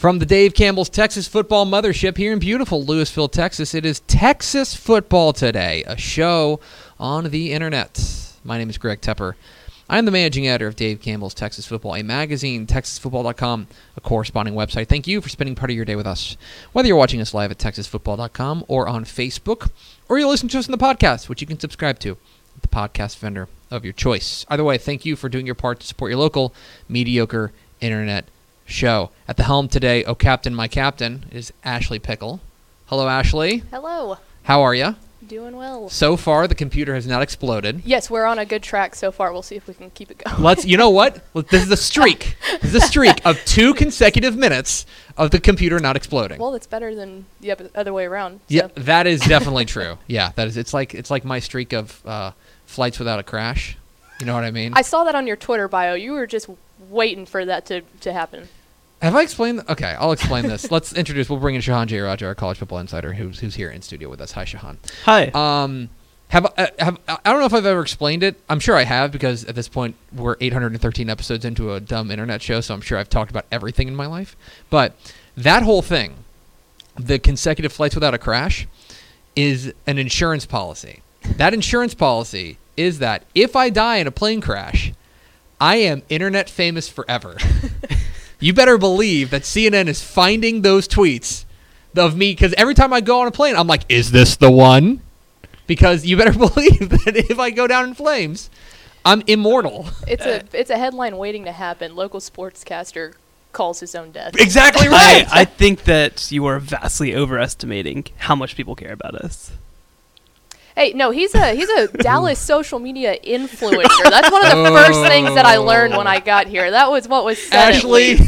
From the Dave Campbell's Texas Football Mothership here in beautiful Lewisville, Texas, it is Texas Football Today, a show on the internet. My name is Greg Tepper. I am the managing editor of Dave Campbell's Texas Football, a magazine, TexasFootball.com, a corresponding website. Thank you for spending part of your day with us. Whether you're watching us live at TexasFootball.com or on Facebook, or you're listening to us in the podcast, which you can subscribe to the podcast vendor of your choice. Either way, thank you for doing your part to support your local mediocre internet show. At the helm today, oh captain, my captain, is Ashley Pickle. Hello, Ashley. Hello. How are you? Doing well. So far, the computer has not exploded. Yes, we're on a good track so far. We'll see if we can keep it going. Let's. You know what? This is a streak. This is a streak of two consecutive minutes of the computer not exploding. Well, it's better than the oth- other way around. yeah, that is definitely true. Yeah, that is. It's like it's like my streak of uh, flights without a crash. You know what I mean? I saw that on your Twitter bio. You were just waiting for that to, to happen. Have I explained? Okay, I'll explain this. Let's introduce. We'll bring in Shehan Jeyarajah, our college football insider, who's who's here in studio with us. Hi, Shehan. Hi. Um, have uh, have I don't know if I've ever explained it. I'm sure I have because at this point we're 813 episodes into a dumb internet show, so I'm sure I've talked about everything in my life. But that whole thing, the consecutive flights without a crash, is an insurance policy. That insurance policy is that if I die in a plane crash, I am internet famous forever. you better believe that CNN is finding those tweets of me because every time I go on a plane, I'm like, is this the one? Because you better believe that if I go down in flames, I'm immortal. It's a it's a headline waiting to happen. Local sportscaster calls his own death. Exactly I, right. I think that you are vastly overestimating how much people care about us. Hey, no, he's a he's a Dallas social media influencer. That's one of the first things that I learned when I oh. got here. That was what was said. Ashley.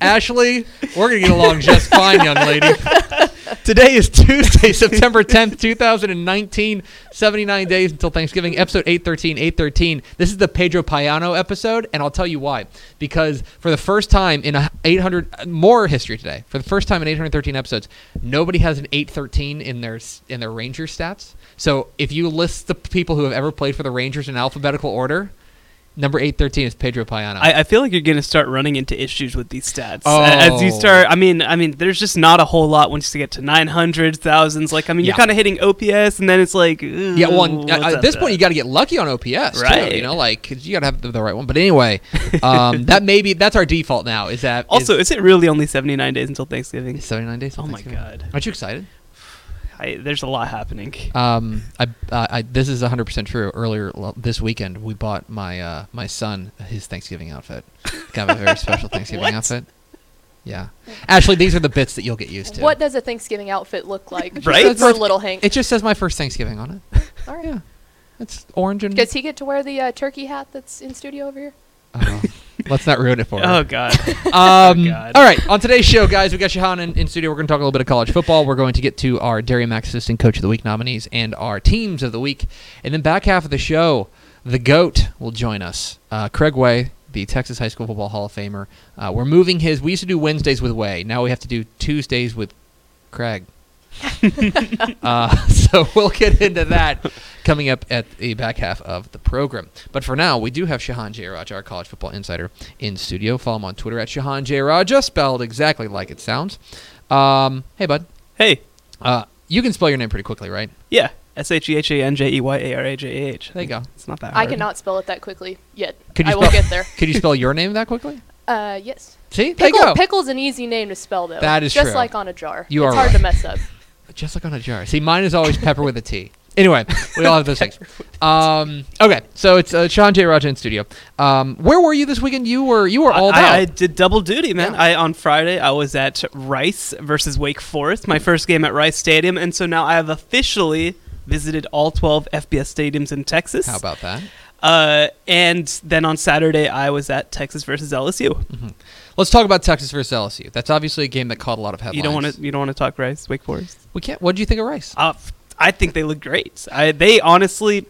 Ashley, we're gonna get along just fine, young lady. Today is Tuesday, September 10th, 2019. 79 days until Thanksgiving. Episode 813, 813. This is the Pedro Payano episode, and I'll tell you why. Because for the first time in 800 more history today, for the first time in 813 episodes, nobody has an 813 in their in their Ranger stats. So if you list the people who have ever played for the Rangers in alphabetical order, number 813 is Pedro Payano. I, I feel like you're going to start running into issues with these stats A- as you Oh. start. I mean, I mean, there's just not a whole lot once you get to 900 thousands. Like, I mean, Yeah. you're kind of hitting OPS, and then it's like, Yeah, well, at this point, you got to get lucky on OPS, too, Right. you know, like 'cause you got to have the, the right one. But anyway, um, that maybe that's our default now. Is that also, is, is it really only 79 days until Thanksgiving? seventy nine days? Oh my God. Aren't you excited? I, there's a lot happening. Um, I, uh, I this is hundred percent true. Earlier l- this weekend, we bought my uh, my son his Thanksgiving outfit. Got a very special Thanksgiving outfit. Yeah, Ashley, these are the bits that you'll get used to. What does a Thanksgiving outfit look like? Right? For little Hank. It just says my first Thanksgiving on it. All right. Yeah, it's orange and. Does he get to wear the uh, turkey hat that's in studio over here? Oh, let's not ruin it for her. Oh God. Um, God. all right, on today's show, guys, we got Shehan in, in studio. We're going to talk a little bit of college football. We're going to get to our Dairy Max Assistant Coach of the Week nominees and our teams of the week. And then back half of the show, the GOAT will join us. Uh, Craig Way, the Texas High School Football Hall of Famer. Uh, we're moving his. We used to do Wednesdays with Way. Now we have to do Tuesdays with Craig. uh, so we'll get into that coming up at the back half of the program. But for now, we do have Shehan Jeyarajah, our college football insider, in studio. Follow him on Twitter at Shehan Jeyarajah, spelled exactly like it sounds. Um, hey, bud. hey. Uh, you can spell your name pretty quickly, right? Yeah. S H E H A N J E Y A R A J A H. There you go. It's not that I cannot spell it that quickly yet. Could you I will get there. Could you spell your name that quickly? Uh, yes. See, there you Pickle, go. pickle's an easy name to spell though. That is just true. like on a jar. You it's are hard right. to mess up. Just like on a jar. See, mine is always pepper with a T. Anyway, we all have those things. Um, okay, so it's uh, Shehan Jeyarajah in studio. Um, where were you this weekend? You were you were all I, out. I did double duty, man. Yeah. I on Friday I was at Rice versus Wake Forest, my first game at Rice Stadium, and so now I have officially visited all 12 FBS stadiums in Texas. How about that? Uh, and then on Saturday I was at Texas versus LSU. Let's talk about Texas versus LSU. That's obviously a game that caught a lot of headlines. You don't want to. You don't want to talk Rice, Wake Forest. We can't. What do you think of Rice? Uh, I think they look great. I, they honestly,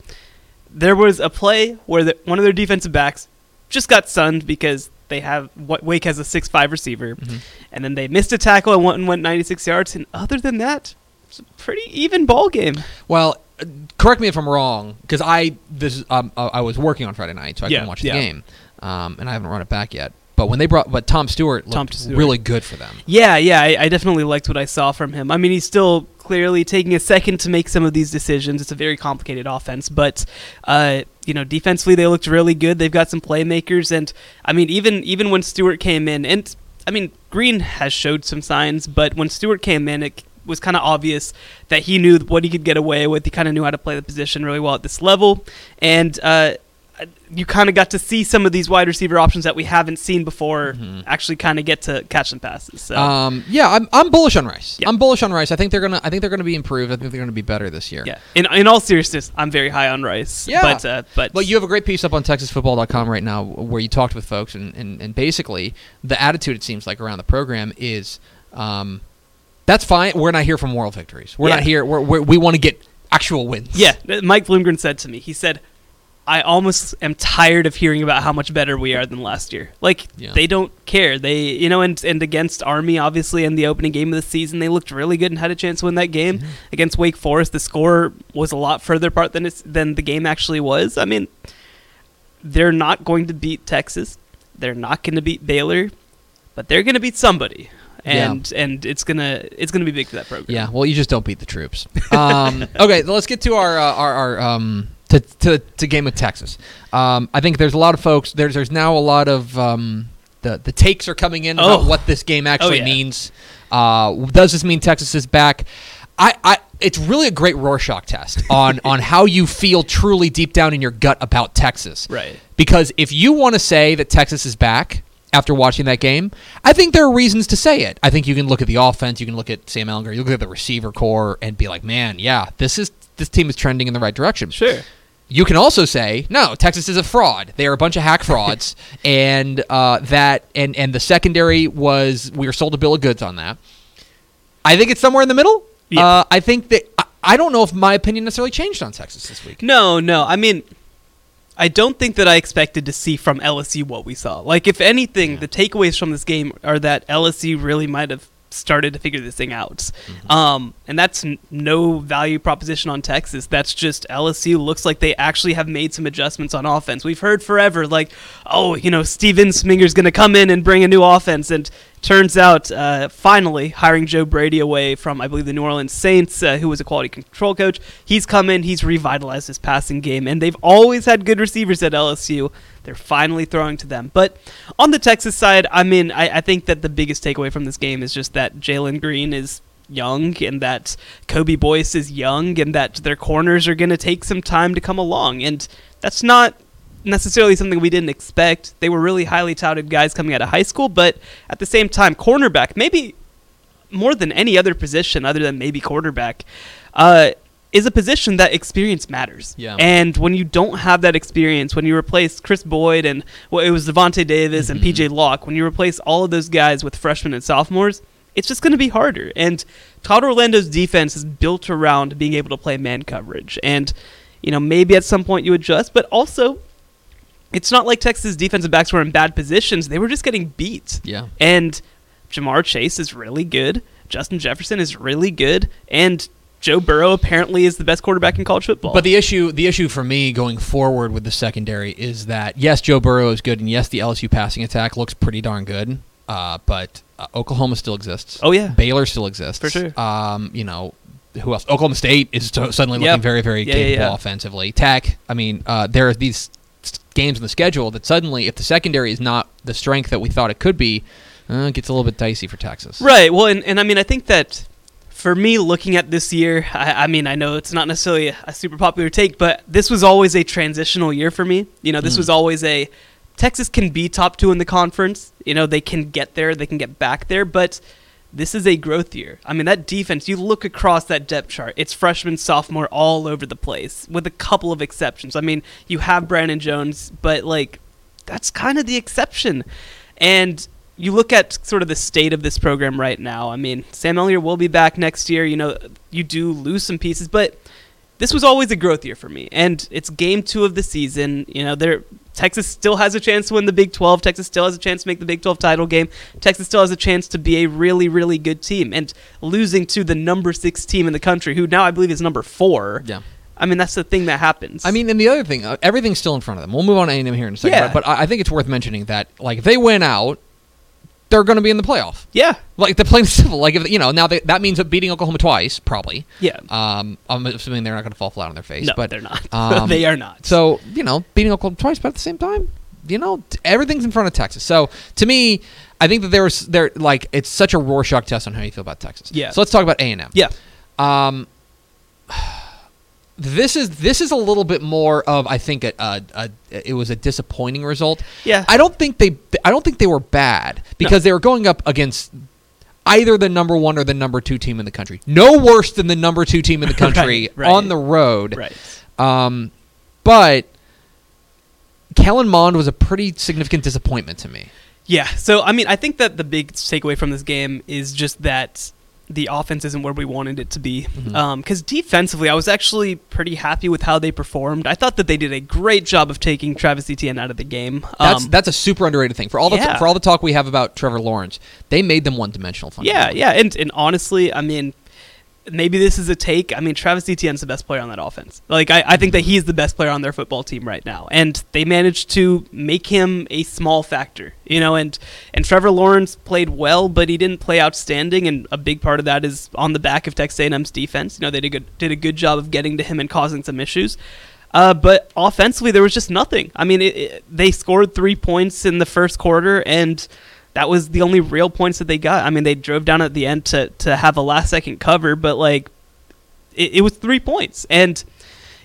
there was a play where the, one of their defensive backs just got stunned because they have Wake has a six five receiver, Mhm. and then they missed a tackle and went and went 96 yards. And other than that, it's a pretty even ball game. Well, uh, correct me if I'm wrong, because I this um, uh, I was working on Friday night, so I Yeah, couldn't watch the yeah. game, um, and I haven't run it back yet. But when they brought, but Tom Stewart looked Tom Stewart. really good for them. Yeah, yeah, I, I definitely liked what I saw from him. I mean, he's still clearly taking a second to make some of these decisions. It's a very complicated offense, but uh, you know, defensively they looked really good. They've got some playmakers, and I mean, even even when Stewart came in, and I mean, Green has showed some signs, but when Stewart came in, it was kind of obvious that he knew what he could get away with. He kind of knew how to play the position really well at this level, and uh, you kind of got to see some of these wide receiver options that we haven't seen before Mhm. actually kind of get to catch some passes. So. Um, yeah, I'm, I'm bullish on Rice. Yeah. I'm bullish on Rice. I think they're gonna I think they're gonna be improved. I think they're gonna be better this year. Yeah. In in all seriousness, I'm very high on Rice. Yeah. But uh, but But you have a great piece up on TexasFootball.com right now where you talked with folks, and, and, and basically the attitude it seems like around the program is, um, that's fine. We're not here for moral victories. We're Yeah. not here. We're, we're, we want to get actual wins. yeah, Mike Bloomgren said to me, he said, "I almost am tired of hearing about how much better we are than last year. Like Yeah. they don't care. They you know and and against Army obviously in the opening game of the season they looked really good and had a chance to win that game. Mm-hmm. Against Wake Forest, the score was a lot further apart than it's than the game actually was. I mean, they're not going to beat Texas. They're not going to beat Baylor, but they're going to beat somebody. Yeah. And and it's gonna it's gonna be big for that program. Yeah. Well, you just don't beat the troops. Um, okay, let's get to our uh, our, our um, to, to to game with Texas. Um, I think there's a lot of folks. There's there's now a lot of um, the the takes are coming in about Oh. what this game actually yeah. means. Uh, does this mean Texas is back? I, I it's really a great Rorschach test on on how you feel truly deep down in your gut about Texas. Right. Because if you want to say that Texas is back after watching that game, I think there are reasons to say it. I think you can look at the offense, you can look at Sam Ehlinger, you look at the receiver core, and be like, man, yeah, this is this team is trending in the right direction. Sure. You can also say, no, Texas is a fraud. They are a bunch of hack frauds, and uh, that and and the secondary was we were sold a bill of goods on that. I think it's somewhere in the middle. Yeah. Uh, I think that I, I don't know if my opinion necessarily changed on Texas this week. No, no. I mean, I don't think that I expected to see from LSU what we saw. Like, if anything, Yeah. the takeaways from this game are that LSU really might have started to figure this thing out. Mm-hmm. Um, and that's n- no value proposition on Texas. That's just LSU looks like they actually have made some adjustments on offense. We've heard forever, like, oh, you know, Steve Ensminger's going to come in and bring a new offense. And turns out, uh, finally, hiring Joe Brady away from, I believe, the New Orleans Saints, uh, who was a quality control coach, he's come in, he's revitalized his passing game. And they've always had good receivers at LSU. They're finally throwing to them. But on the Texas side, I mean, I, I think that the biggest takeaway from this game is just that Jalen Green is young and that Kobe Boyce is young and that their corners are going to take some time to come along. And that's not necessarily something we didn't expect. They were really highly touted guys coming out of high school, but at the same time, cornerback, maybe more than any other position other than maybe quarterback, uh, is a position that experience matters. Yeah. And when you don't have that experience, when you replace Kris Boyd and well, it was Davante Davis and Mhm. PJ Locke, when you replace all of those guys with freshmen and sophomores, it's just going to be harder. And Todd Orlando's defense is built around being able to play man coverage. And, you know, maybe at some point you adjust, but also it's not like Texas defensive backs were in bad positions. They were just getting beat. Yeah. And Ja'Marr Chase is really good. Justin Jefferson is really good. And Joe Burrow apparently is the best quarterback in college football. But the issue, the issue for me going forward with the secondary is that yes, Joe Burrow is good, and yes, the LSU passing attack looks pretty darn good. Uh, but uh, Oklahoma still exists. Oh, yeah. Baylor still exists For sure. Um, you know, who else? Oklahoma State is to- suddenly looking Yep. very, very Yeah, yeah, capable yeah. offensively. Tech. I mean, uh, there are these games in the schedule that suddenly, if the secondary is not the strength that we thought it could be, uh, it gets a little bit dicey for Texas. Right. Well, and, and I mean, I think that for me, looking at this year, I, I mean, I know it's not necessarily a, a super popular take, but this was always a transitional year for me. You know, this Mm. was always a Texas can be top two in the conference. You know, they can get there, they can get back there, but this is a growth year. I mean, that defense, you look across that depth chart, it's freshman, sophomore, all over the place, with a couple of exceptions. I mean, you have Brandon Jones, but like, that's kind of the exception. And you look at sort of the state of this program right now. I mean, Sam Elliott will be back next year. You know, you do lose some pieces, but this was always a growth year for me. And it's game two of the season. You know, there Texas still has a chance to win the Big 12. Texas still has a chance to make the Big 12 title game. Texas still has a chance to be a really, really good team. And losing to the number six team in the country, who now I believe is number four. Yeah. I mean, that's the thing that happens. I mean, and the other thing, uh, everything's still in front of them. We'll move on to A&M here in a second. Yeah. But, but I I think it's worth mentioning that, like, if they win out, they're going to be in the playoff. yeah, Like, they're playing civil. Like, if, you know, now they, that means beating Oklahoma twice, probably. yeah. Um, I'm assuming they're not going to fall flat on their face. no, but they're not. um, they are not. So, you know, beating Oklahoma twice, but at the same time, you know, everything's in front of Texas. So, to me, I think that there's there like it's such a Rorschach test on how you feel about Texas. Yeah. So let's talk about A and M. yeah, Um, this is this is a little bit more of I think a, a, a it was a disappointing result. Yeah. I don't think they I don't think they were bad because they were going up against either the number one or the number two team in the country. No worse than the number two team in the country Right, right. on the road. right. Um, but Kellen Mond was a pretty significant disappointment to me. Yeah. So I mean, I think that the big takeaway from this game is just that the offense isn't where we wanted it to be. Mm-hmm. Because defensively, I was actually pretty happy with how they performed. I thought that they did a great job of taking Travis Etienne out of the game. That's Um, that's a super underrated thing for all the yeah. for all the talk we have about Trevor Lawrence. They made them one dimensional. yeah, yeah, and and honestly, I mean. Maybe this is a take. I mean, Travis Etienne's the best player on that offense. Like, I, I think that he's the best player on their football team right now, and they managed to make him a small factor. You know, and and Trevor Lawrence played well, but he didn't play outstanding, and a big part of that is on the back of Texas A&M's defense. You know, they did a good, did a good job of getting to him and causing some issues. Uh, but offensively, there was just nothing. I mean, it, it, they scored three points in the first quarter, and that was the only real points that they got. I mean, they drove down at the end to, to have a last second cover, but like, it, it was three points. And,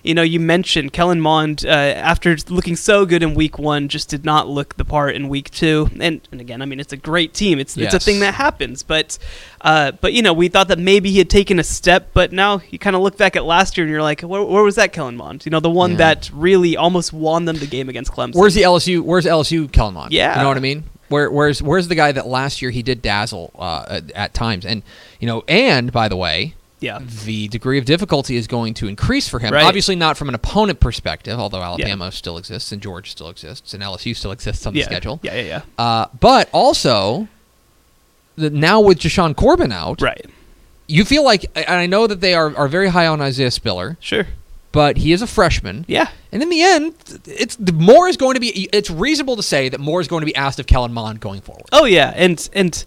you know, you mentioned Kellen Mond, uh, after looking so good in week one, just did not look the part in week two. And, and again, I mean, it's a great team. It's, it's a thing that happens. But, uh, but, you know, we thought that maybe he had taken a step, but now you kind of look back at last year and you're like, where, where was that Kellen Mond? You know, the one Yeah. that really almost won them the game against Clemson. Where's the LSU? Where's LSU Kellen Mond? Yeah. you know what I mean. Where, where's where's the guy that last year he did dazzle uh, at, at times, and you know, and by the way, yeah. the degree of difficulty is going to increase for him. Right. Obviously, not from an opponent perspective, although Alabama still exists and Georgia still exists and LSU still exists on the Yeah. schedule. Yeah, yeah, yeah. Uh, but also, the, now with Jashaun Corbin out, Right. you feel like, and I know that they are, are very high on Isaiah Spiller, Sure. But he is a freshman. Yeah. And in the end, it's the more is going to be. It's reasonable to say that more is going to be asked of Kellen Mond going forward. Oh yeah, and and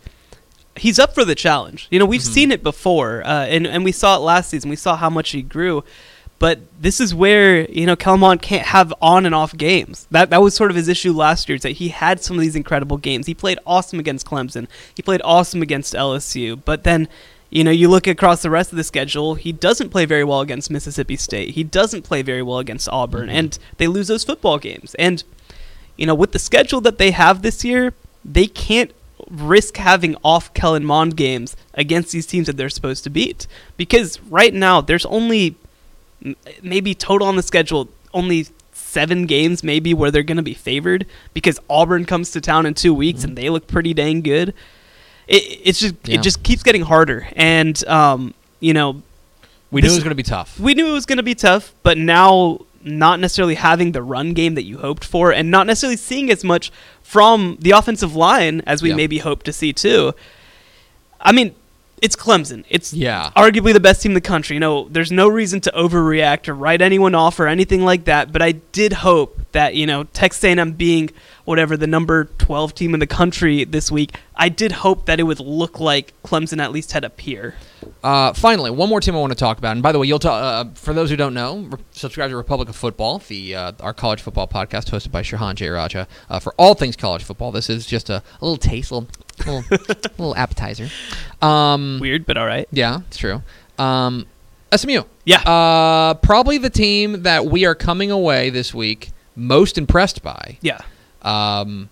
he's up for the challenge. You know, we've Mm-hmm. seen it before, uh, and and we saw it last season. We saw how much he grew, but this is where you know Kellen Mond can't have on and off games. That that was sort of his issue last year. Is that he had some of these incredible games. He played awesome against Clemson. He played awesome against LSU, but then. You know, you look across the rest of the schedule, he doesn't play very well against Mississippi State. He doesn't play very well against Auburn, mm-hmm. and they lose those football games. And you know, with the schedule that they have this year, they can't risk having off Kellen Mond games against these teams that they're supposed to beat. Because right now, there's only maybe total on the schedule, only seven games maybe where they're going to be favored because Auburn comes to town in two weeks mm-hmm. and they look pretty dang good. It, it's just Yeah. it just keeps getting harder, and um, you know, We This- knew it was going to be tough. we knew it was going to be tough, but now not necessarily having the run game that you hoped for, and not necessarily seeing as much from the offensive line as we Yeah. maybe hoped to see too. I mean, it's Clemson. It's Yeah. arguably the best team in the country. You know, there's no reason to overreact or write anyone off or anything like that. But I did hope that you know Texas A&M being whatever the number 12 team in the country this week, I did hope that it would look like Clemson at least had a peer. Uh, finally, one more team I want to talk about, and by the way, you'll talk. Uh, for those who don't know, re- subscribe to Republic of Football, the uh, our college football podcast hosted by Shehan Jeyarajah uh, for all things college football. This is just a, a little taste, a little little, little appetizer. Um, Weird, but all right. yeah, it's true. Um, SMU, Yeah. uh, probably the team that we are coming away this week most impressed by. Yeah. Um,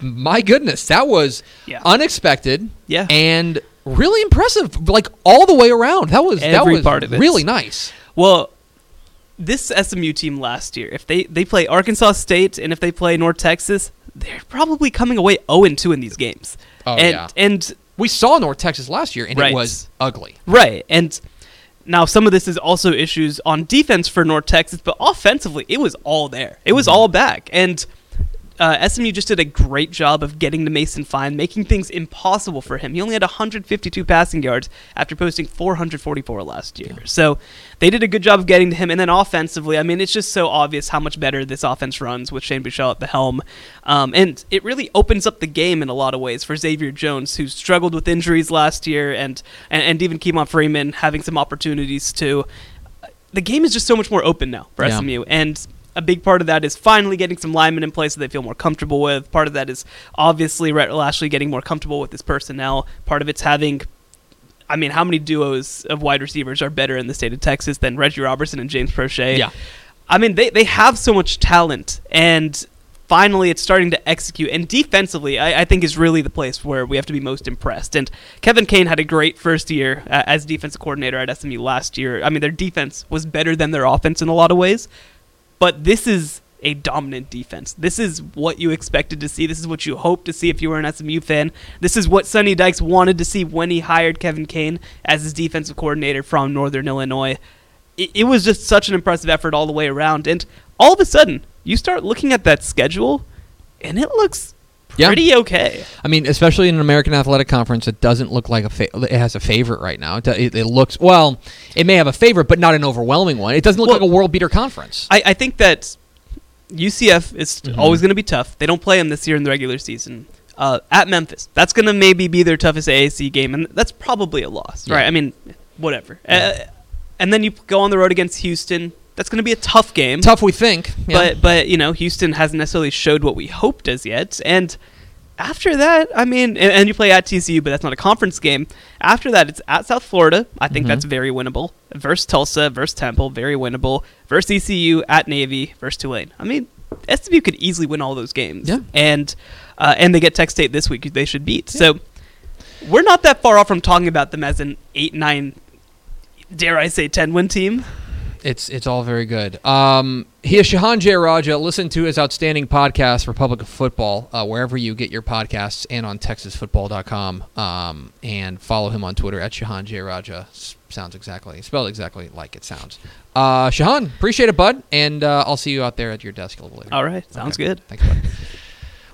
my goodness, that was Yeah. unexpected Yeah. and really impressive, like all the way around. That was that Every was part of it. really nice. Well, this SMU team last year, if they they play Arkansas State and if they play North Texas, they're probably coming away 0 2 in these games. Oh, and, yeah. And We saw North Texas last year, and Right. it was ugly. Right. And now some of this is also issues on defense for North Texas, but offensively, it was all there. It was mm-hmm. all back. And uh, SMU just did a great job of getting to Mason Fine, making things impossible for him. He only had 152 passing yards after posting 444 last year. So they did a good job of getting to him. And then offensively, I mean, it's just so obvious how much better this offense runs with Shane Buechele at the helm. Um, and it really opens up the game in a lot of ways for Xavier Jones, who struggled with injuries last year, and, and, and even Ke'Mon Freeman having some opportunities too. the game is just so much more open now for Yeah. SMU, and a big part of that is finally getting some linemen in place that they feel more comfortable with. Part of that is obviously Rhett Lashley getting more comfortable with his personnel. Part of it's having, I mean, how many duos of wide receivers are better in the state of Texas than Reggie Roberson and James Proche? Yeah. I mean, they, they have so much talent, and finally it's starting to execute. And defensively, I, I think is really the place where we have to be most impressed. And Kevin Kane had a great first year uh, as defensive coordinator at SMU last year. I mean, their defense was better than their offense in a lot of ways, but this is a dominant defense. This is what you expected to see. This is what you hoped to see if you were an SMU fan. This is what Sonny Dykes wanted to see when he hired Kevin Kane as his defensive coordinator from Northern Illinois it, it was just such an impressive effort all the way around. And all of a sudden, you start looking at that schedule, and it looks Yeah. pretty okay. I mean, especially in an American Athletic Conference, it doesn't look like a fa- it has a favorite right now. It, it, it looks well, it may have a favorite, but not an overwhelming one. It doesn't look Well- like a world beater conference. I, I think that UCF is Mhm. always going to be tough. They don't play them this year in the regular season. Uh, at Memphis, that's going to maybe be their toughest AAC game, and that's probably a loss, Yeah. right? I mean, whatever. Yeah. Uh, and then you go on the road against Houston. That's going to be a tough game. Tough, we think. Yeah. But but you know, Houston hasn't necessarily showed what we hoped as yet. And after that, I mean, and, and you play at TCU, but that's not a conference game. After that, it's at South Florida. I think Mhm. that's very winnable. Versus Tulsa, versus Temple, very winnable. Versus ECU at Navy, versus Tulane. I mean, SMU could easily win all those games. Yeah. And uh, and they get Tech State this week. They should beat. So we're not that far off from talking about them as an eight nine. Dare I say ten win team? It's it's all very good. Um, he is Shehan Jeyarajah. Listen to his outstanding podcast, Republic of Football, uh, wherever you get your podcasts, and on TexasFootball.com. Um, and follow him on Twitter at Shehan Jeyarajah. S- sounds exactly spelled exactly like it sounds. Uh, Shehan, appreciate it, bud, and uh, I'll see you out there at your desk a little later. All right, sounds Okay. good. Thanks, bud.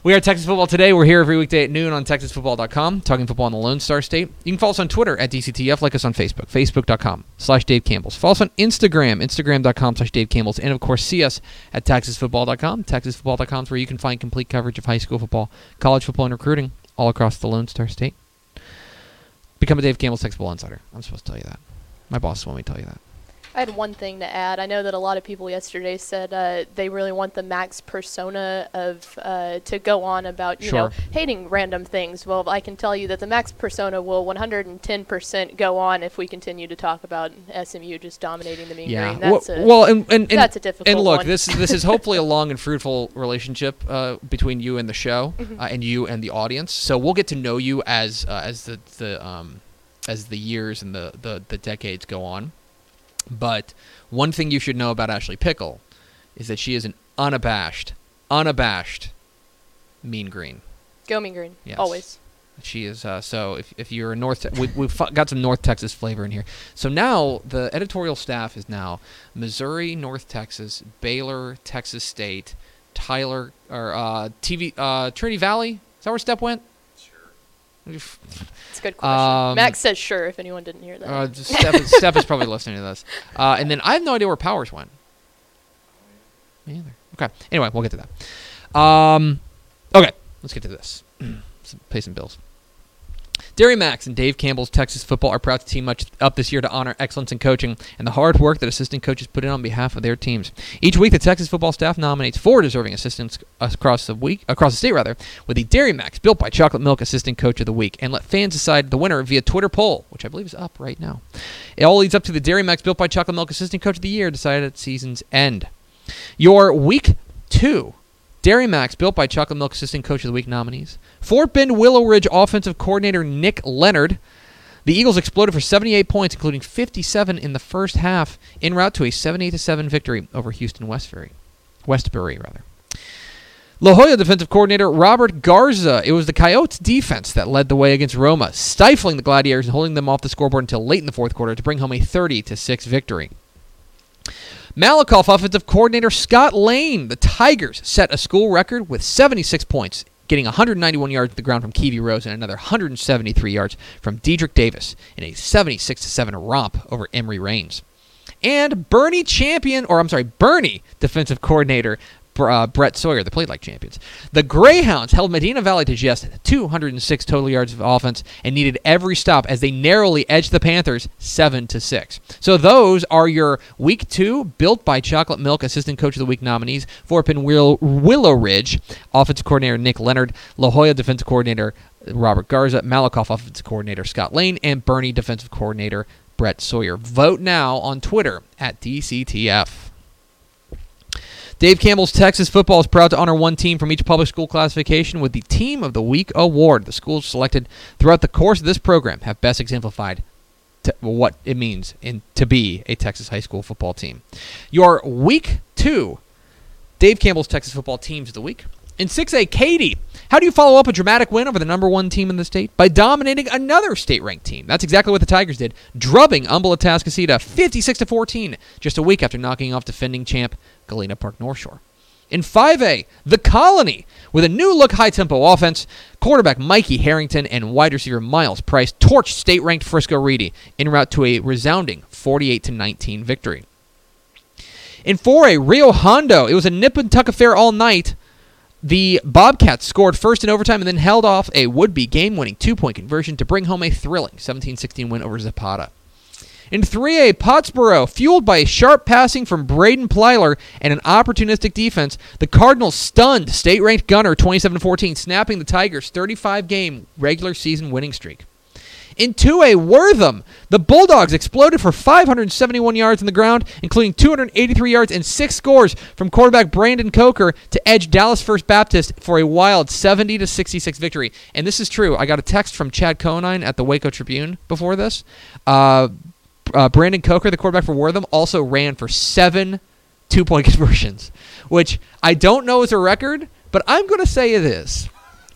We are Texas Football Today. We're here every weekday at noon on TexasFootball.com, talking football in the Lone Star State. You can follow us on Twitter at DCTF, like us on Facebook, Facebook.com slash Dave Campbell's. Follow us on Instagram, Instagram.com slash Dave Campbell's. And, of course, see us at TexasFootball.com. TexasFootball.com is where you can find complete coverage of high school football, college football, and recruiting all across the Lone Star State. Become a Dave Campbell's Texas Football Insider. I'm supposed to tell you that. My boss want me to tell you that. I had one thing to add. I know that a lot of people yesterday said uh, they really want the Max persona of uh, to go on about you know hating random things. Well, I can tell you that the Max persona will 110% go on if we continue to talk about SMU just dominating the mean Yeah. green. That's well, a, well, and, and, and that's a difficult And look, one. this this is hopefully a long and fruitful relationship uh, between you and the show, Mm-hmm. uh, and you and the audience. So we'll get to know you as uh, as the the um, as the years and the, the the decades go on. But one thing you should know about Ashley Pickle is that she is an unabashed, unabashed mean green. go mean green Yes. always. She is uh, so. If, if you're a North, we, we've got some North Texas flavor in here. So now the editorial staff is now Missouri, North Texas, Baylor, Texas State, Tyler, or uh, TV, uh, Trinity Valley. Is that where Step went? It's a good question. Um, Max says sure if anyone didn't hear that. Uh, Steph, is, Steph is probably listening to this. Uh, and then I have no idea where Powers went. Me either. Okay. Anyway, we'll get to that. Um, okay, let's get to this. Pay some bills. Dairy Max and Dave Campbell's Texas football are proud to team up this year to honor excellence in coaching and the hard work that assistant coaches put in on behalf of their teams. Each week, the Texas football staff nominates four deserving assistants across the week, across the state rather, with the Dairy Max built by Chocolate Milk Assistant Coach of the Week, and let fans decide the winner via Twitter poll, which I believe is up right now. It all leads up to the Dairy Max built by Chocolate Milk Assistant Coach of the Year, decided at season's end. Your week two Dairy Max, built by Chocolate Milk Assistant Coach of the Week nominees. Fort Bend Willow Ridge offensive coordinator Nick Leonard. The Eagles exploded for 78 points, including 57 in the first half, en route to a 78 7 victory over Houston Westbury. Westbury, rather. La Joya defensive coordinator Robert Garza. It was the Coyotes defense that led the way against Roma, stifling the Gladiators and holding them off the scoreboard until late in the fourth quarter to bring home a 30 6 victory. Malakoff offensive coordinator Scott Lane. The Tigers set a school record with 76 points, getting 191 yards to the ground from Kiwi Rose and another 173 yards from Diedrich Davis in a 76 7 romp over Emory Rains. And Boerne Champion, or I'm sorry, Boerne defensive coordinator uh, Brett Sawyer, the played like champions. The Greyhounds held Medina Valley to just 206 total yards of offense and needed every stop as they narrowly edged the Panthers 7 to 6. So those are your week 2 built by Chocolate Milk assistant coach of the week nominees for Pin Will- Willow Ridge offensive coordinator Nick Leonard, La Joya defensive coordinator Robert Garza, Malakoff offensive coordinator Scott Lane, and Boerne defensive coordinator Brett Sawyer. Vote now on Twitter at DCTF. Dave Campbell's Texas football is proud to honor one team from each public school classification with the Team of the Week award. The schools selected throughout the course of this program have best exemplified to what it means in, to be a Texas high school football team. Your Week 2 Dave Campbell's Texas football teams of the week. In 6A, Katy. How do you follow up a dramatic win over the number one team in the state? By dominating another state ranked team. That's exactly what the Tigers did, drubbing Humble Atascocita 56 to 14 just a week after knocking off defending champ Galena Park North Shore. In 5A, the Colony, with a new look high tempo offense, quarterback Mikey Harrington and wide receiver Miles Price torched state ranked Frisco Reedy en route to a resounding 48 19 victory. In 4A, Rio Hondo, it was a nip and tuck affair all night. The Bobcats scored first in overtime and then held off a would be game winning two point conversion to bring home a thrilling 17 16 win over Zapata. In 3A, Pottsboro, fueled by sharp passing from Braden Plyler and an opportunistic defense, the Cardinals stunned state ranked Gunter 27 14, snapping the Tigers' 35 game regular season winning streak. In 2A, Wortham, the Bulldogs exploded for 571 yards on the ground, including 283 yards and six scores from quarterback Brandon Coker to edge Dallas First Baptist for a wild 70 to 66 victory. And this is true. I got a text from Chad Conine at the Waco Tribune before this. Uh, uh, Brandon Coker, the quarterback for Wortham, also ran for seven two point conversions, which I don't know is a record, but I'm going to say it is.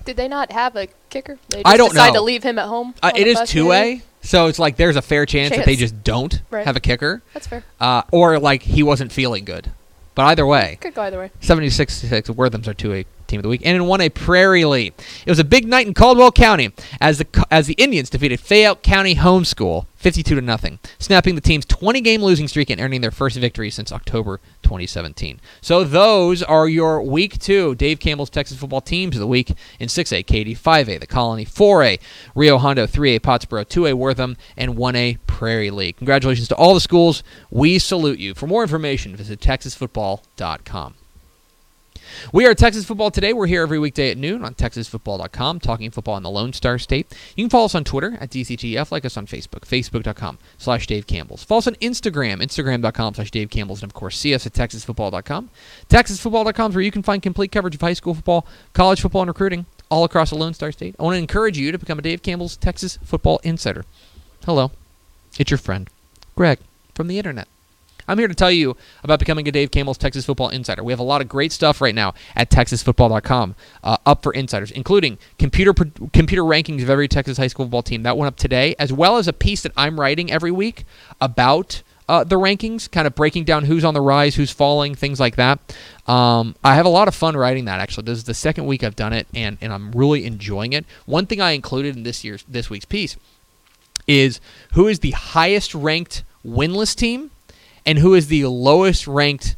Did they not have a kicker? They just I don't decide know. to leave him at home. Uh, it is bus, 2A, so it's like there's a fair chance, that they just don't Right. have a kicker, That's fair. uh, or like he wasn't feeling good. But either way, Could go either way. 76 to 6 Wortham's our 2A team of the week. And in 1A Prairie Lea. It was a big night in Caldwell County as the as the Indians defeated Fayette County Home School 52 to nothing, snapping the team's 20 game losing streak and earning their first victory since October 2017. So those are your week 2 Dave Campbell's Texas football teams of the week in 6A Katy, 5A the Colony, 4A Rio Hondo, 3A Pottsboro, 2A Wortham and 1A Prairie Lea. Congratulations to all the schools. We salute you. For more information, visit texasfootball.com. We are Texas Football Today. We're here every weekday at noon on TexasFootball.com, talking football in the Lone Star State. You can follow us on Twitter at DCTF, like us on Facebook, Facebook.com slash Dave Campbell's. Follow us on Instagram, Instagram.com slash Dave Campbell's, and of course, see us at TexasFootball.com. TexasFootball.com is where you can find complete coverage of high school football, college football, and recruiting all across the Lone Star State. I want to encourage you to become a Dave Campbell's Texas Football Insider. Hello, it's your friend, Greg, from the internet. I'm here to tell you about becoming a Dave Campbell's Texas Football Insider. We have a lot of great stuff right now at TexasFootball.com uh, up for insiders, including computer computer rankings of every Texas high school football team. That went up today, as well as a piece that I'm writing every week about uh, the rankings, kind of breaking down who's on the rise, who's falling, things like that. Um, I have a lot of fun writing that. Actually, this is the second week I've done it, and and I'm really enjoying it. One thing I included in this year's this week's piece is who is the highest ranked winless team and who is the lowest ranked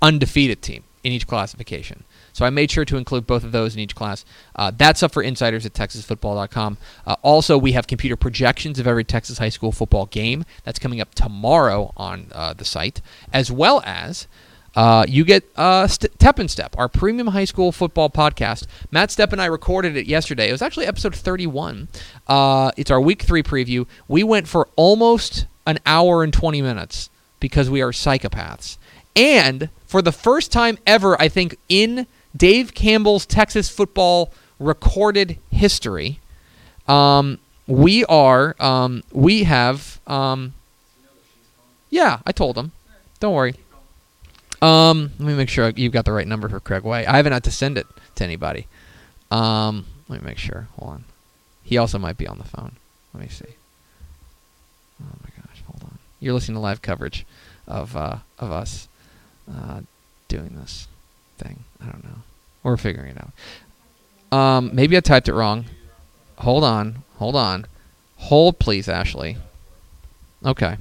undefeated team in each classification. So I made sure to include both of those in each class. Uh, that's up for insiders at texasfootball.com. Uh, also, we have computer projections of every Texas high school football game. That's coming up tomorrow on uh, the site, as well as uh, you get uh, St- Tep and Step, our premium high school football podcast. Matt Step and I recorded it yesterday. It was actually episode 31. Uh, it's our week three preview. We went for almost an hour and 20 minutes because we are psychopaths. And for the first time ever, I think, in Dave Campbell's Texas football recorded history, um, we are, um, we have, um, yeah, I told him. Don't worry. Um, let me make sure you've got the right number for Craig Way. I haven't had to send it to anybody. Um, let me make sure. Hold on. He also might be on the phone. Let me see. Oh my gosh, hold on. You're listening to live coverage of uh, of us uh, doing this thing. I don't know. We're figuring it out. Um, maybe I typed it wrong. Hold on. Hold on. Hold, please, Ashley. Okay.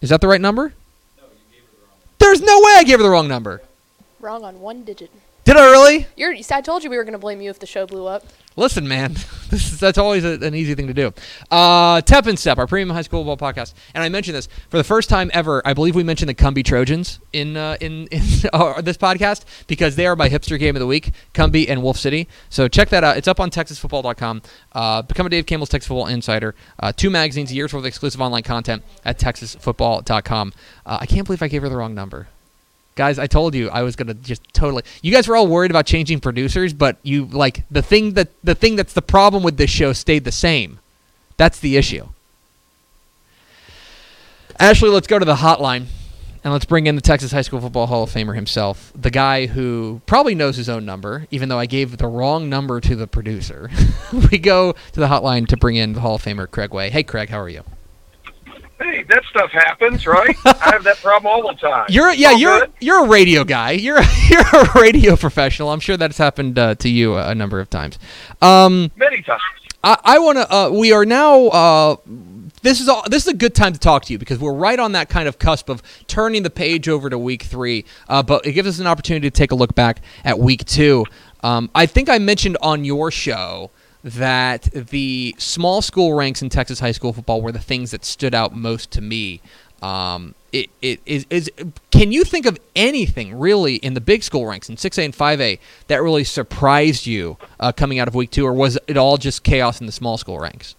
Is that the right number? No, you gave her the wrong number. There's no way I gave her the wrong number. Wrong on one digit. Did I really? You're. I told you we were gonna blame you if the show blew up. Listen, man, this is, that's always a, an easy thing to do. Uh, Tep and Step, our premium high school football podcast, and I mentioned this for the first time ever. I believe we mentioned the Cumby Trojans in uh, in in uh, this podcast because they are my hipster game of the week, Cumby and Wolf City. So check that out. It's up on TexasFootball.com. Uh, become a Dave Campbell's Texas Football Insider. Uh, two magazines, a year's worth of exclusive online content at TexasFootball.com. Uh, I can't believe I gave her the wrong number. Guys, I told you I was gonna just totally. You guys were all worried about changing producers, but you like the thing that the thing that's the problem with this show stayed the same. That's the issue. Ashley, let's go to the hotline and let's bring in the Texas High School Football Hall of Famer himself, the guy who probably knows his own number, even though I gave the wrong number to the producer. we go to the hotline to bring in the Hall of Famer Craig Way. Hey, Craig, how are you? Hey, that stuff happens, right? I have that problem all the time. You're yeah, All you're good. you're a radio guy. You're you're a radio professional. I'm sure that's happened uh, to you a, a number of times. Um, many times. I, I want to. Uh, we are now. Uh, this is all. This is a good time to talk to you because we're right on that kind of cusp of turning the page over to week three. Uh, but it gives us an opportunity to take a look back at week two. Um, I think I mentioned on your show that the small school ranks in Texas high school football were the things that stood out most to me. Um, it, it is, is can you think of anything really in the big school ranks in 6A and 5A that really surprised you uh, coming out of week two, or was it all just chaos in the small school ranks?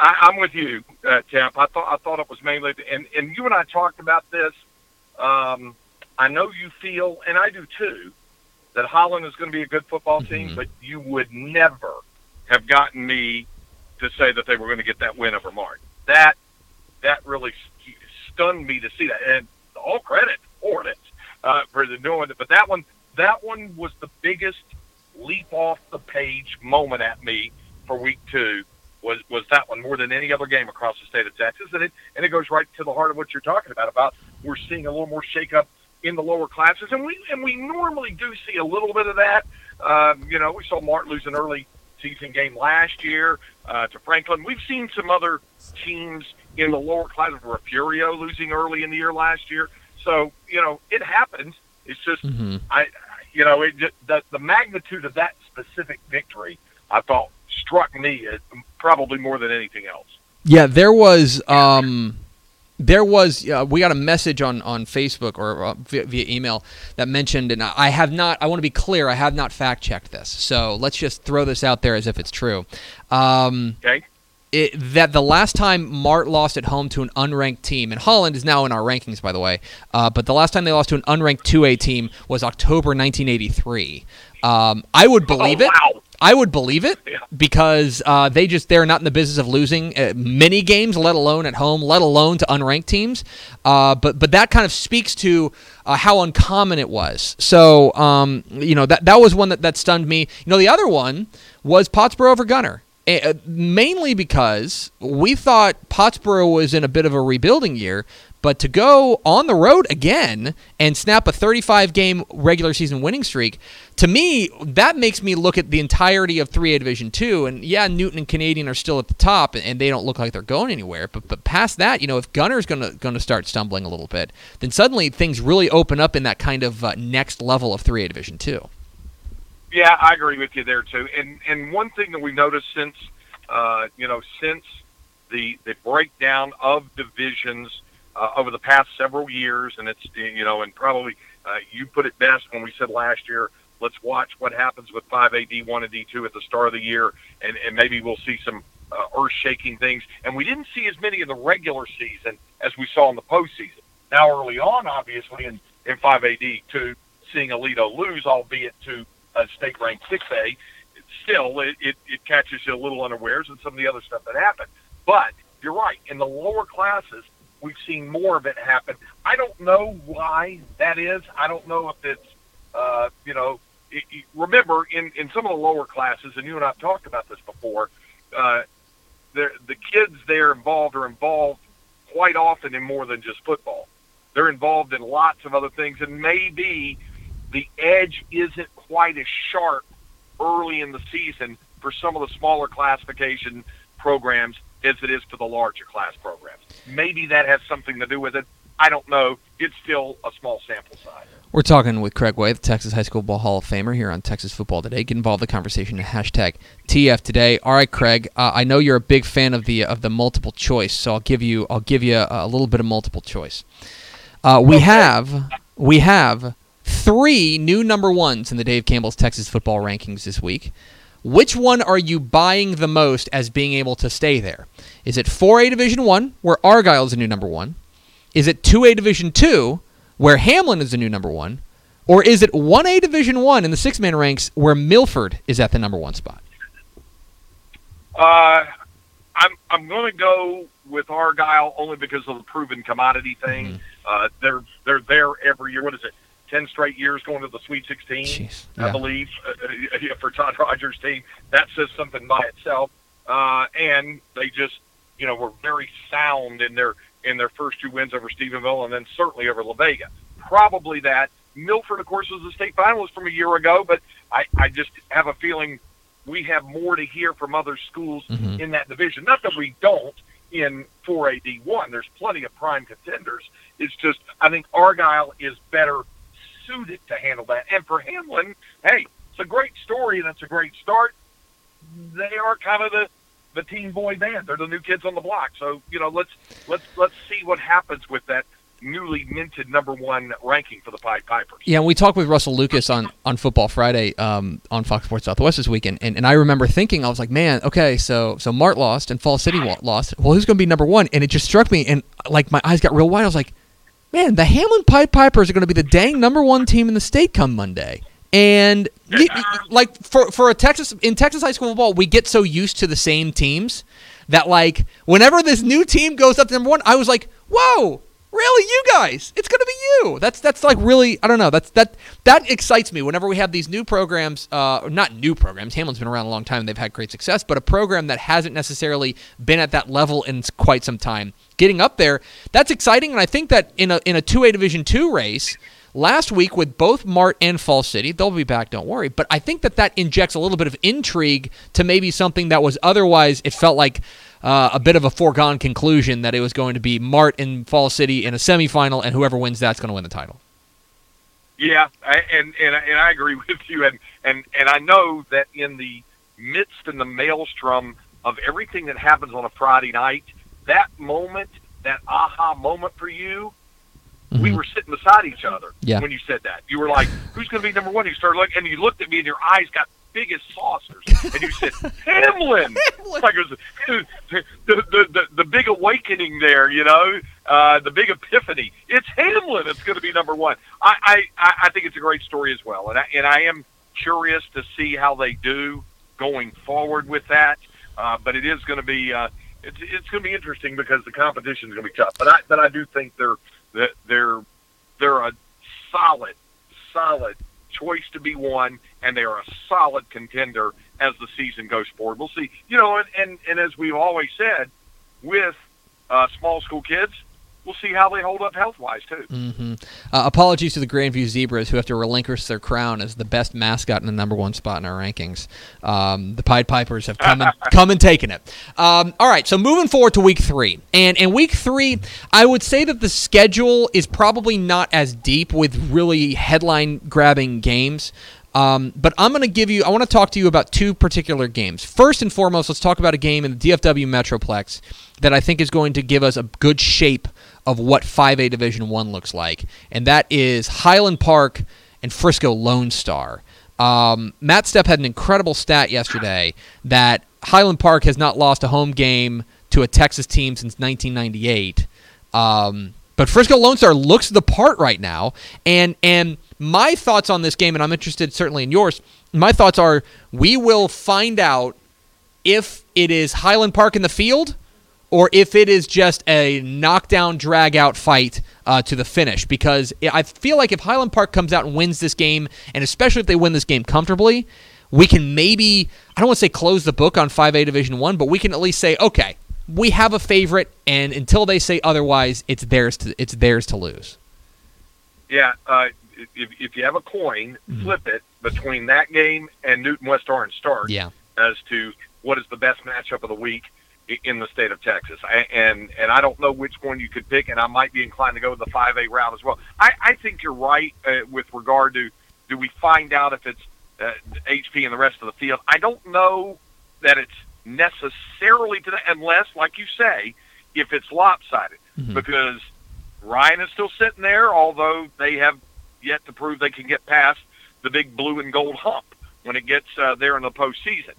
I, I'm with you, uh, Tep. I thought I thought it was mainly, and and you and I talked about this. Um, I know you feel, and I do too, that Holland is going to be a good football team, Mhm. but you would never have gotten me to say that they were going to get that win over Martin. That that really stunned me to see that, and all credit for it uh, for the doing it. But that one, that one was the biggest leap off the page moment at me for week two. Was was that one more than any other game across the state of Texas, and it and it goes right to the heart of what you're talking about. About we're seeing a little more shakeup in the lower classes, and we and we normally do see a little bit of that. Um, you know, we saw Martin lose an early season game last year uh, to Franklin. We've seen some other teams in the lower class of Refugio losing early in the year last year. So you know, it happens. It's just Mm-hmm. I, you know, it just, the the magnitude of that specific victory, I thought struck me probably more than anything else. Yeah, there was. Um, there was. Uh, we got a message on on Facebook or uh, via, via email that mentioned, and I have not. I want to be clear. I have not fact checked this, so let's just throw this out there as if it's true. Um, Okay, it, that the last time Mart lost at home to an unranked team, and Holland is now in our rankings, by the way, uh, but the last time they lost to an unranked 2A team was October 1983. Um, I would believe oh, it. Wow. I would believe it Yeah. because uh, they just they're not in the business of losing uh, many games, let alone at home, let alone to unranked teams. Uh, but but that kind of speaks to uh, how uncommon it was. So um, you know that that was one that, that stunned me. You know the other one was Pottsboro over Gunter. Uh, mainly because we thought Pottsboro was in a bit of a rebuilding year, but to go on the road again and snap a 35 game regular season winning streak, to me, that makes me look at the entirety of 3A Division 2. And yeah, Newton and Canadian are still at the top and- they don't look like they're going anywhere. But but past that, you know, if Gunter's going to going to start stumbling a little bit, then suddenly things really open up in that kind of uh, next level of 3A Division 2. Yeah, I agree with you there too. And and one thing that we've noticed since uh, you know since the the breakdown of divisions uh, over the past several years, and it's you know, and probably uh, you put it best when we said last year. Let's watch what happens with 5A, D1, and D2 at the start of the year, and, and maybe we'll see some uh, earth-shaking things. And we didn't see as many in the regular season as we saw in the postseason. Now, early on, obviously, in, in 5A, D2, seeing Aledo lose, albeit to a state ranked 6A, still it, it, it catches you a little unawares and some of the other stuff that happened. But you're right. In the lower classes, we've seen more of it happen. I don't know why that is. I don't know if it's, uh, you know, it, it, remember in, in some of the lower classes, and you and I've talked about this before, uh, the kids there involved are involved quite often in more than just football. They're involved in lots of other things, and maybe the edge isn't quite as sharp early in the season for some of the smaller classification programs as it is for the larger class programs. Maybe that has something to do with it. I don't know. It's still a small sample size. We're talking with Craig Way, the Texas High School Ball Hall of Famer, here on Texas Football Today. Get involved in the conversation at hashtag TF Today. All right, Craig. Uh, I know you're a big fan of the of the multiple choice, so I'll give you I'll give you a, a little bit of multiple choice. Uh, we okay. have we have three new number ones in the Dave Campbell's Texas football rankings this week. Which one are you buying the most as being able to stay there? Is it 4A Division 1 where Argyle is a new number 1? Is it 2A Division 2 where Hamlin is the new number 1? Or is it 1A Division 1 in the six-man ranks where Milford is at the number 1 spot? Uh I'm I'm going to go with Argyle only because of the proven commodity thing. Mm-hmm. Uh, they're they're there every year. What is it? 10 straight years going to the Sweet 16, Jeez, yeah. I believe, uh, uh for Todd Rodgers' team. That says something by itself. Uh, and they just, you know, were very sound in their in their first two wins over Stephenville and then certainly over La Vega. Probably that. Milford, of course, was the state finalist from a year ago, but I, I just have a feeling we have more to hear from other schools mm-hmm. in that division. Not that we don't in 4AD1. There's plenty of prime contenders. It's just I think Argyle is better suited to handle that. And for Hamlin, hey, it's a great story and it's a great start. They are kind of the the teen boy band. They're the new kids on the block. So you know, let's let's let's see what happens with that newly minted number one ranking for the Pied Pipers. Yeah, and we talked with Russell Lucas on, on Football Friday um, on Fox Sports Southwest this weekend, and, and I remember thinking, I was like, man, okay, so so Mart lost and Falls City lost. Well, who's going to be number one? And it just struck me, and like my eyes got real wide. I was like, man, the Hamlin Pied Pipers are going to be the dang number one team in the state come Monday. And like for for a Texas in Texas high school football, we get so used to the same teams that like whenever this new team goes up to number one, I was like, whoa, really, you guys? It's gonna be you. That's that's like really, I don't know. That's that that excites me. Whenever we have these new programs, uh, not new programs. Hamlin's been around a long time; and they've had great success. But a program that hasn't necessarily been at that level in quite some time getting up there. That's exciting, and I think that in a in a two A Division two race last week with both Mart and Falls City, they'll be back. Don't worry. But I think that that injects a little bit of intrigue to maybe something that was otherwise it felt like. Uh, a bit of a foregone conclusion that it was going to be Mart and Falls City in a semifinal, and whoever wins that's going to win the title. Yeah, I, and and and I agree with you, and and and I know that in the midst and the maelstrom of everything that happens on a Friday night, that moment, that aha moment for you, mm-hmm. we were sitting beside each other yeah. when you said that. You were like, "Who's going to be number one?" You started looking, and you looked at me, and your eyes got big as saucers, and you said, "Hamlin." Hamlin. Like it was the, the the the big awakening there, you know, uh, the big epiphany. It's Hamlin. It's going to be number one. I I I think it's a great story as well, and I and I am curious to see how they do going forward with that. Uh, but it is going to be. Uh, it's it's going to be interesting because the competition is going to be tough. But I but I do think they're that they're they're a solid solid choice to be won, and they are a solid contender as the season goes forward. We'll see. You know, and and, and as we've always said, with uh, small school kids, we'll see how they hold up health wise too. Mm-hmm. Uh, apologies to the Grandview Zebras who have to relinquish their crown as the best mascot in the number one spot in our rankings. Um, the Pied Pipers have come and come and taken it. Um, all right, so moving forward to week three, and in week three, I would say that the schedule is probably not as deep with really headline grabbing games. Um, but I'm going to give you, I want to talk to you about two particular games. First and foremost, let's talk about a game in the DFW Metroplex that I think is going to give us a good shape of what 5A Division 1 looks like, and that is Highland Park and Frisco Lone Star. Um, Matt Stepp had an incredible stat yesterday that Highland Park has not lost a home game to a Texas team since 1998. Um, but Frisco Lone Star looks the part right now, and and my thoughts on this game, and I'm interested certainly in yours. My thoughts are we will find out if it is Highland Park in the field or if it is just a knockdown, drag out fight uh, to the finish. Because I feel like if Highland Park comes out and wins this game, and especially if they win this game comfortably, we can maybe I don't want to say close the book on 5A Division One, but we can at least say, okay, we have a favorite, and until they say otherwise, it's theirs to it's theirs to lose. Yeah, uh, if, if you have a coin, Mhm. flip it between that game and Newton West Orange Stark Yeah. as to what is the best matchup of the week in the state of Texas. I, and and I don't know which one you could pick, and I might be inclined to go with the 5A route as well. I, I think you're right uh, with regard to do we find out if it's uh, HP and the rest of the field. I don't know that it's necessarily to that, unless, like you say, if it's lopsided, Mhm. because Ryan is still sitting there, although they have yet to prove they can get past the big blue and gold hump when it gets uh, there in the postseason.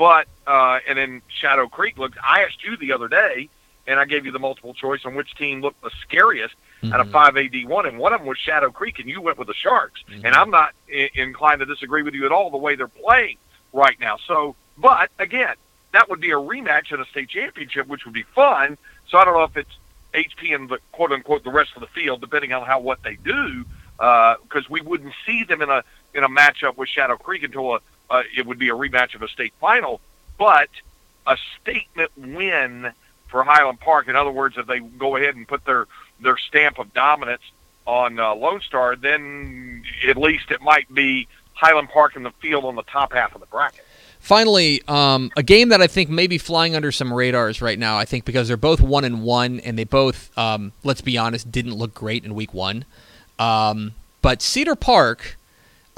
But uh, and then Shadow Creek looked. I asked you the other day, and I gave you the multiple choice on which team looked the scariest out of Mhm. five AD one, and one of them was Shadow Creek, and you went with the Sharks. Mhm. And I'm not I- inclined to disagree with you at all the way they're playing right now. So, but again, that would be a rematch in a state championship, which would be fun. So I don't know if it's HP and the quote unquote the rest of the field, depending on how what they do, because we wouldn't see them in a in a matchup with Shadow Creek until a uh, it would be a rematch of a state final. But a statement win for Highland Park. In other words, if they go ahead and put their their stamp of dominance on uh, Lone Star, then at least it might be Highland Park in the field on the top half of the bracket. Finally, um, a game that I think may be flying under some radars right now. I think because they're both one and one, and they both, um, let's be honest, didn't look great in week one. Um, but Cedar Park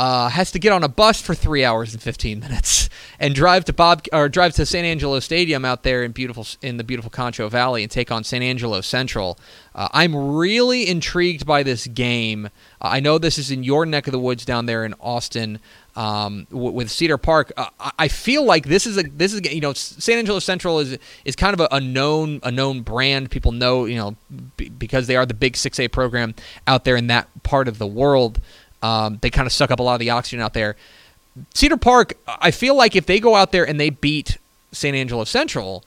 uh, has to get on a bus for three hours and fifteen minutes and drive to Bob or drive to San Angelo Stadium out there in beautiful in the beautiful Concho Valley and take on San Angelo Central. Uh, I'm really intrigued by this game. Uh, I know this is in your neck of the woods down there in Austin um, w- with Cedar Park. Uh, I- feel like this is a this is you know San Angelo Central is is kind of a, a known a known brand. People know you know b- because they are the big 6A program out there in that part of the world. Um, they kind of suck up a lot of the oxygen out there. Cedar Park, I feel like if they go out there and they beat San Angelo Central,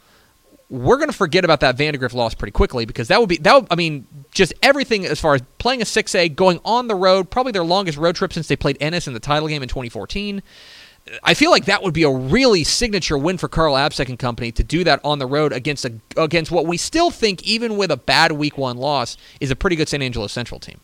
we're going to forget about that Vandegrift loss pretty quickly because that would be that. Would, I mean, just everything as far as playing a six A, going on the road, probably their longest road trip since they played Ennis in the title game in 2014. I feel like that would be a really signature win for Carl Absek and company to do that on the road against a against what we still think, even with a bad Week One loss, is a pretty good San Angelo Central team.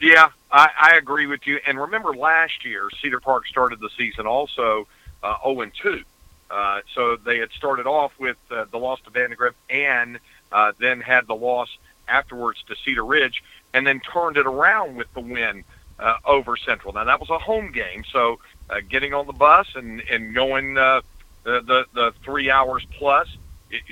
Yeah, I, I agree with you. And remember, last year Cedar Park started the season also uh, 0 and 2. Uh, so they had started off with uh, the loss to Vandegrift and uh, then had the loss afterwards to Cedar Ridge, and then turned it around with the win uh, over Central. Now that was a home game, so uh, getting on the bus and and going uh, the, the the three hours plus,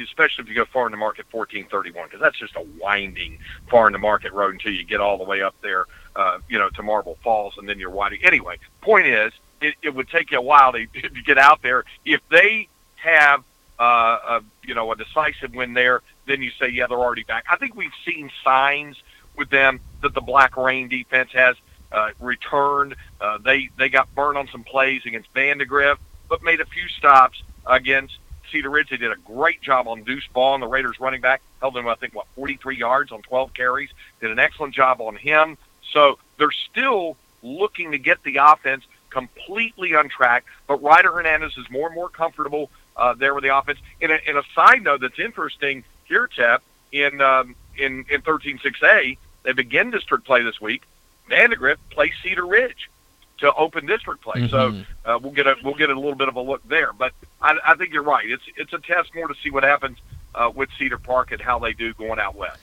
especially if you go farm to market, fourteen thirty one, because that's just a winding farm to market road until you get all the way up there, uh, you know, to Marble Falls, and then you're winding. Anyway, point is, it, it would take you a while to, to get out there. If they have, uh, a, you know, a decisive win there, then you say, yeah, they're already back. I think we've seen signs with them that the Black Rain defense has uh, returned. Uh, they they got burned on some plays against Vandegrift, but made a few stops against Cedar Ridge. They did a great job on Deuce Ball, the Raiders running back. Held him, I think, what, 43 yards on 12 carries. Did an excellent job on him. So they're still looking to get the offense completely on track. But Ryder Hernandez is more and more comfortable uh, there with the offense. In a, in a side note that's interesting here, Tep, in um, in in 13-6A, they begin district play this week. Vandegrift plays Cedar Ridge to open district play. Mhm. So uh, we'll get a we'll get a little bit of a look there. But I, I think you're right. It's it's a test more to see what happens uh, with Cedar Park and how they do going out west.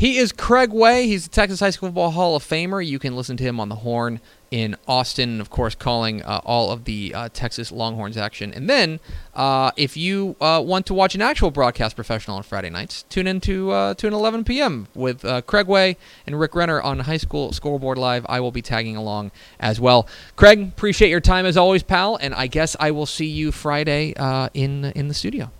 He is Craig Way. He's the Texas High School Football Hall of Famer. You can listen to him on the horn in Austin, of course, calling uh, all of the uh, Texas Longhorns action. And then, uh, if you uh, want to watch an actual broadcast professional on Friday nights, tune in to, uh, to an 11 p.m. with uh, Craig Way and Rick Renner on High School Scoreboard Live. I will be tagging along as well. Craig, appreciate your time as always, pal. And I guess I will see you Friday in in the studio.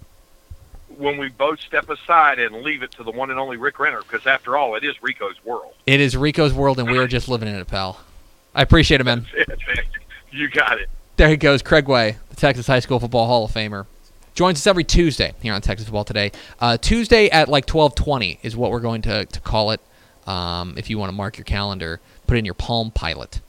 When we both step aside and leave it to the one and only Rick Renner, because after all, it is Rico's world. It is Rico's world, and we are just living in it, pal. I appreciate it, man. you got it. There he goes, Craig Way, the Texas High School Football Hall of Famer. Joins us every Tuesday here on Texas Football Today. Uh, Tuesday at like 12:20 is what we're going to, to call it. Um, if you want to mark your calendar, put in your Palm Pilot.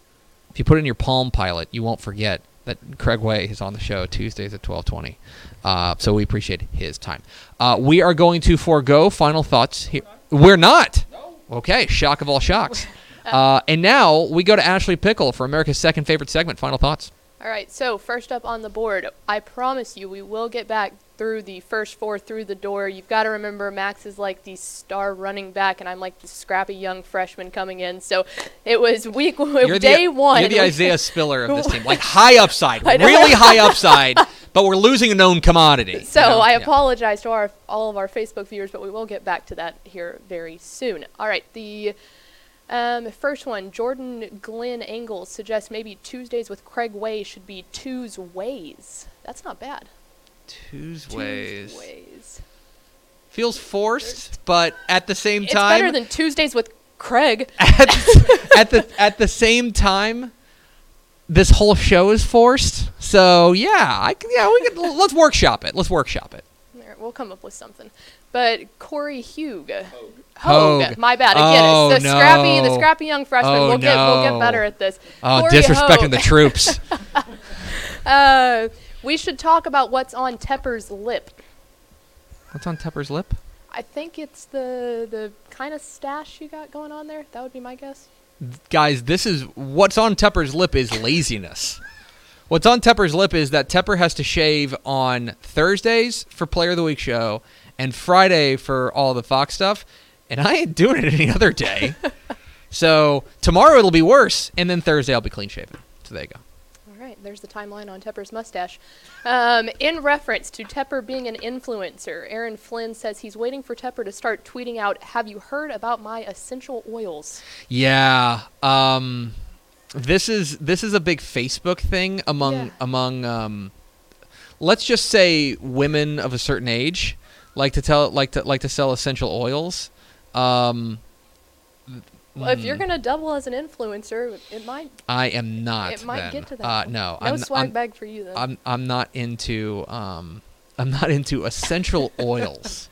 If you put in your Palm Pilot, you won't forget that Craig Way is on the show Tuesdays at 12:20. Uh, so we appreciate his time. Uh, we are going to forego final thoughts here. We're not. Okay, shock of all shocks. Uh, and now we go to Ashley Pickle for America's second favorite segment. Final thoughts. All right, so first up on the board, I promise you we will get back through the first four through the door. You've got to remember Max is like the star running back, and I'm like the scrappy young freshman coming in. So it was week You're day the, one. You're the Isaiah Spiller of this team, like high upside, really high upside, but we're losing a known commodity. So you know? I Yeah. apologize to our all of our Facebook viewers, but we will get back to that here very soon. All right, the um, first one, Jordan Glenn Engels suggests maybe Tuesdays with Craig Way should be Tues Ways. That's not bad. Tuesdays Tuesdays. feels forced, but at the same time. It's time, better than Tuesdays with Craig. at, at the at the same time, this whole show is forced. So yeah, I can, yeah we can let's workshop it. Let's workshop it. There, we'll come up with something. But Corey Hugh. Hogue. Hogue. My bad. Again, Oh, it's the scrappy, the scrappy young freshman. Oh, we'll get we'll get better at this. Oh, Corey disrespecting Hogue. the troops. Uh, we should talk about what's on Tepper's lip. What's on Tepper's lip? I think it's the the kind of stash you got going on there. That would be my guess. guys, this is what's on Tepper's lip is laziness. What's on Tepper's lip is that Tepper has to shave on Thursdays for Player of the Week show and Friday for all the Fox stuff, and I ain't doing it any other day. so tomorrow it'll be worse, and then Thursday I'll be clean shaven. So there you go. There's the timeline on Tepper's mustache. Um, in reference to Tepper being an influencer, Aaron Flynn says he's waiting for Tepper to start tweeting out, "Have you heard about my essential oils?" Yeah. Um, this is this is a big Facebook thing among Yeah. among um, let's just say women of a certain age like to tell like to like to sell essential oils. Um, Well, if you're mm, gonna double as an influencer, it might I am not. it might then. get to that. Uh, no, no I'm, swag I'm, bag for you then. I'm I'm not into um I'm not into essential oils.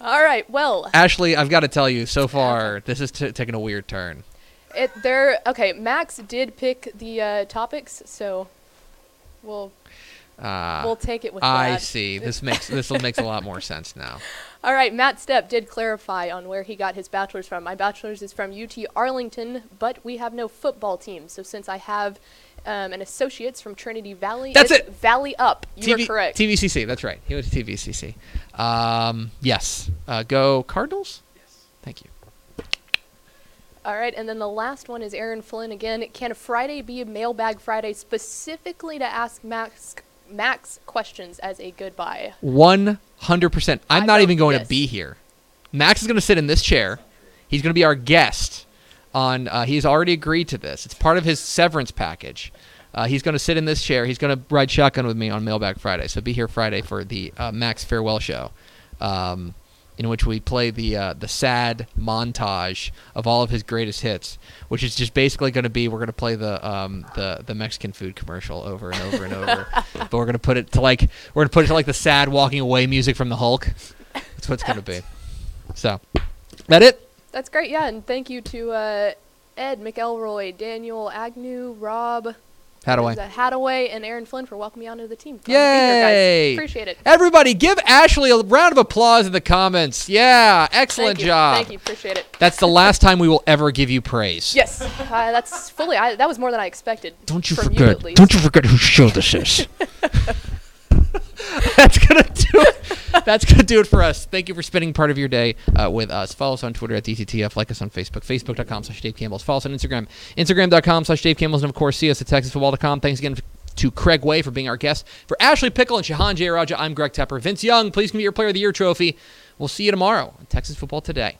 All right, well, Ashley, I've got to tell you, so far this is t- taking a weird turn. it there. Okay, Max did pick the uh, topics, so we'll Uh, we'll take it with I that. see. This makes this makes a lot more sense now. All right, Matt Stepp did clarify on where he got his bachelor's from. My bachelor's is from UT Arlington, but we have no football team. So since I have um, an associate's from Trinity Valley, That's it's it. Valley Up. You TV are correct. TVCC. That's right. He went to TVCC. Um, yes. Uh, go Cardinals. Yes. Thank you. All right, and then the last one is Aaron Flynn again. Can a Friday be a mailbag Friday specifically to ask Max Max questions as a goodbye? One hundred percent. I'm I not even going to be here. Max is going to sit in this chair. He's going to be our guest. On uh, he's already agreed to this. It's part of his severance package. Uh, he's going to sit in this chair. He's going to ride shotgun with me on Mailbag Friday. So be here Friday for the uh, Max farewell show, um, in which we play the uh, the sad montage of all of his greatest hits, which is just basically going to be we're going to play the um, the the Mexican food commercial over and over and over, but we're going to put it to like we're going to put it to like the sad walking away music from the Hulk. That's what it's going to be. So, that it. That's great, yeah, and thank you to uh, Ed McElroy, Daniel Agnew, Rob Hadaway. Hadaway, and Aaron Flynn for welcoming me onto the team. Glad be here. Yay! Appreciate it. Everybody, give Ashley a round of applause in the comments. Yeah, excellent Thank job. Thank you. Appreciate it. That's the last time we will ever give you praise. Yes, uh, that's fully. I, that was more than I expected. Don't you forget. least. don't you forget whose show this is. That's gonna do it. That's gonna do it for us. Thank you for spending part of your day uh, with us. Follow us on Twitter at DCTF. Like us on Facebook. Facebook.com slash Dave Campbell's. Follow us on Instagram. Instagram.com slash Dave Campbell's. And of course, see us at TexasFootball.com. Thanks again to Craig Way for being our guest. For Ashley Pickle and Shehan Jeyarajah, I'm Greg Tepper. Vince Young, please give me your Player of the Year trophy. We'll see you tomorrow on Texas Football Today.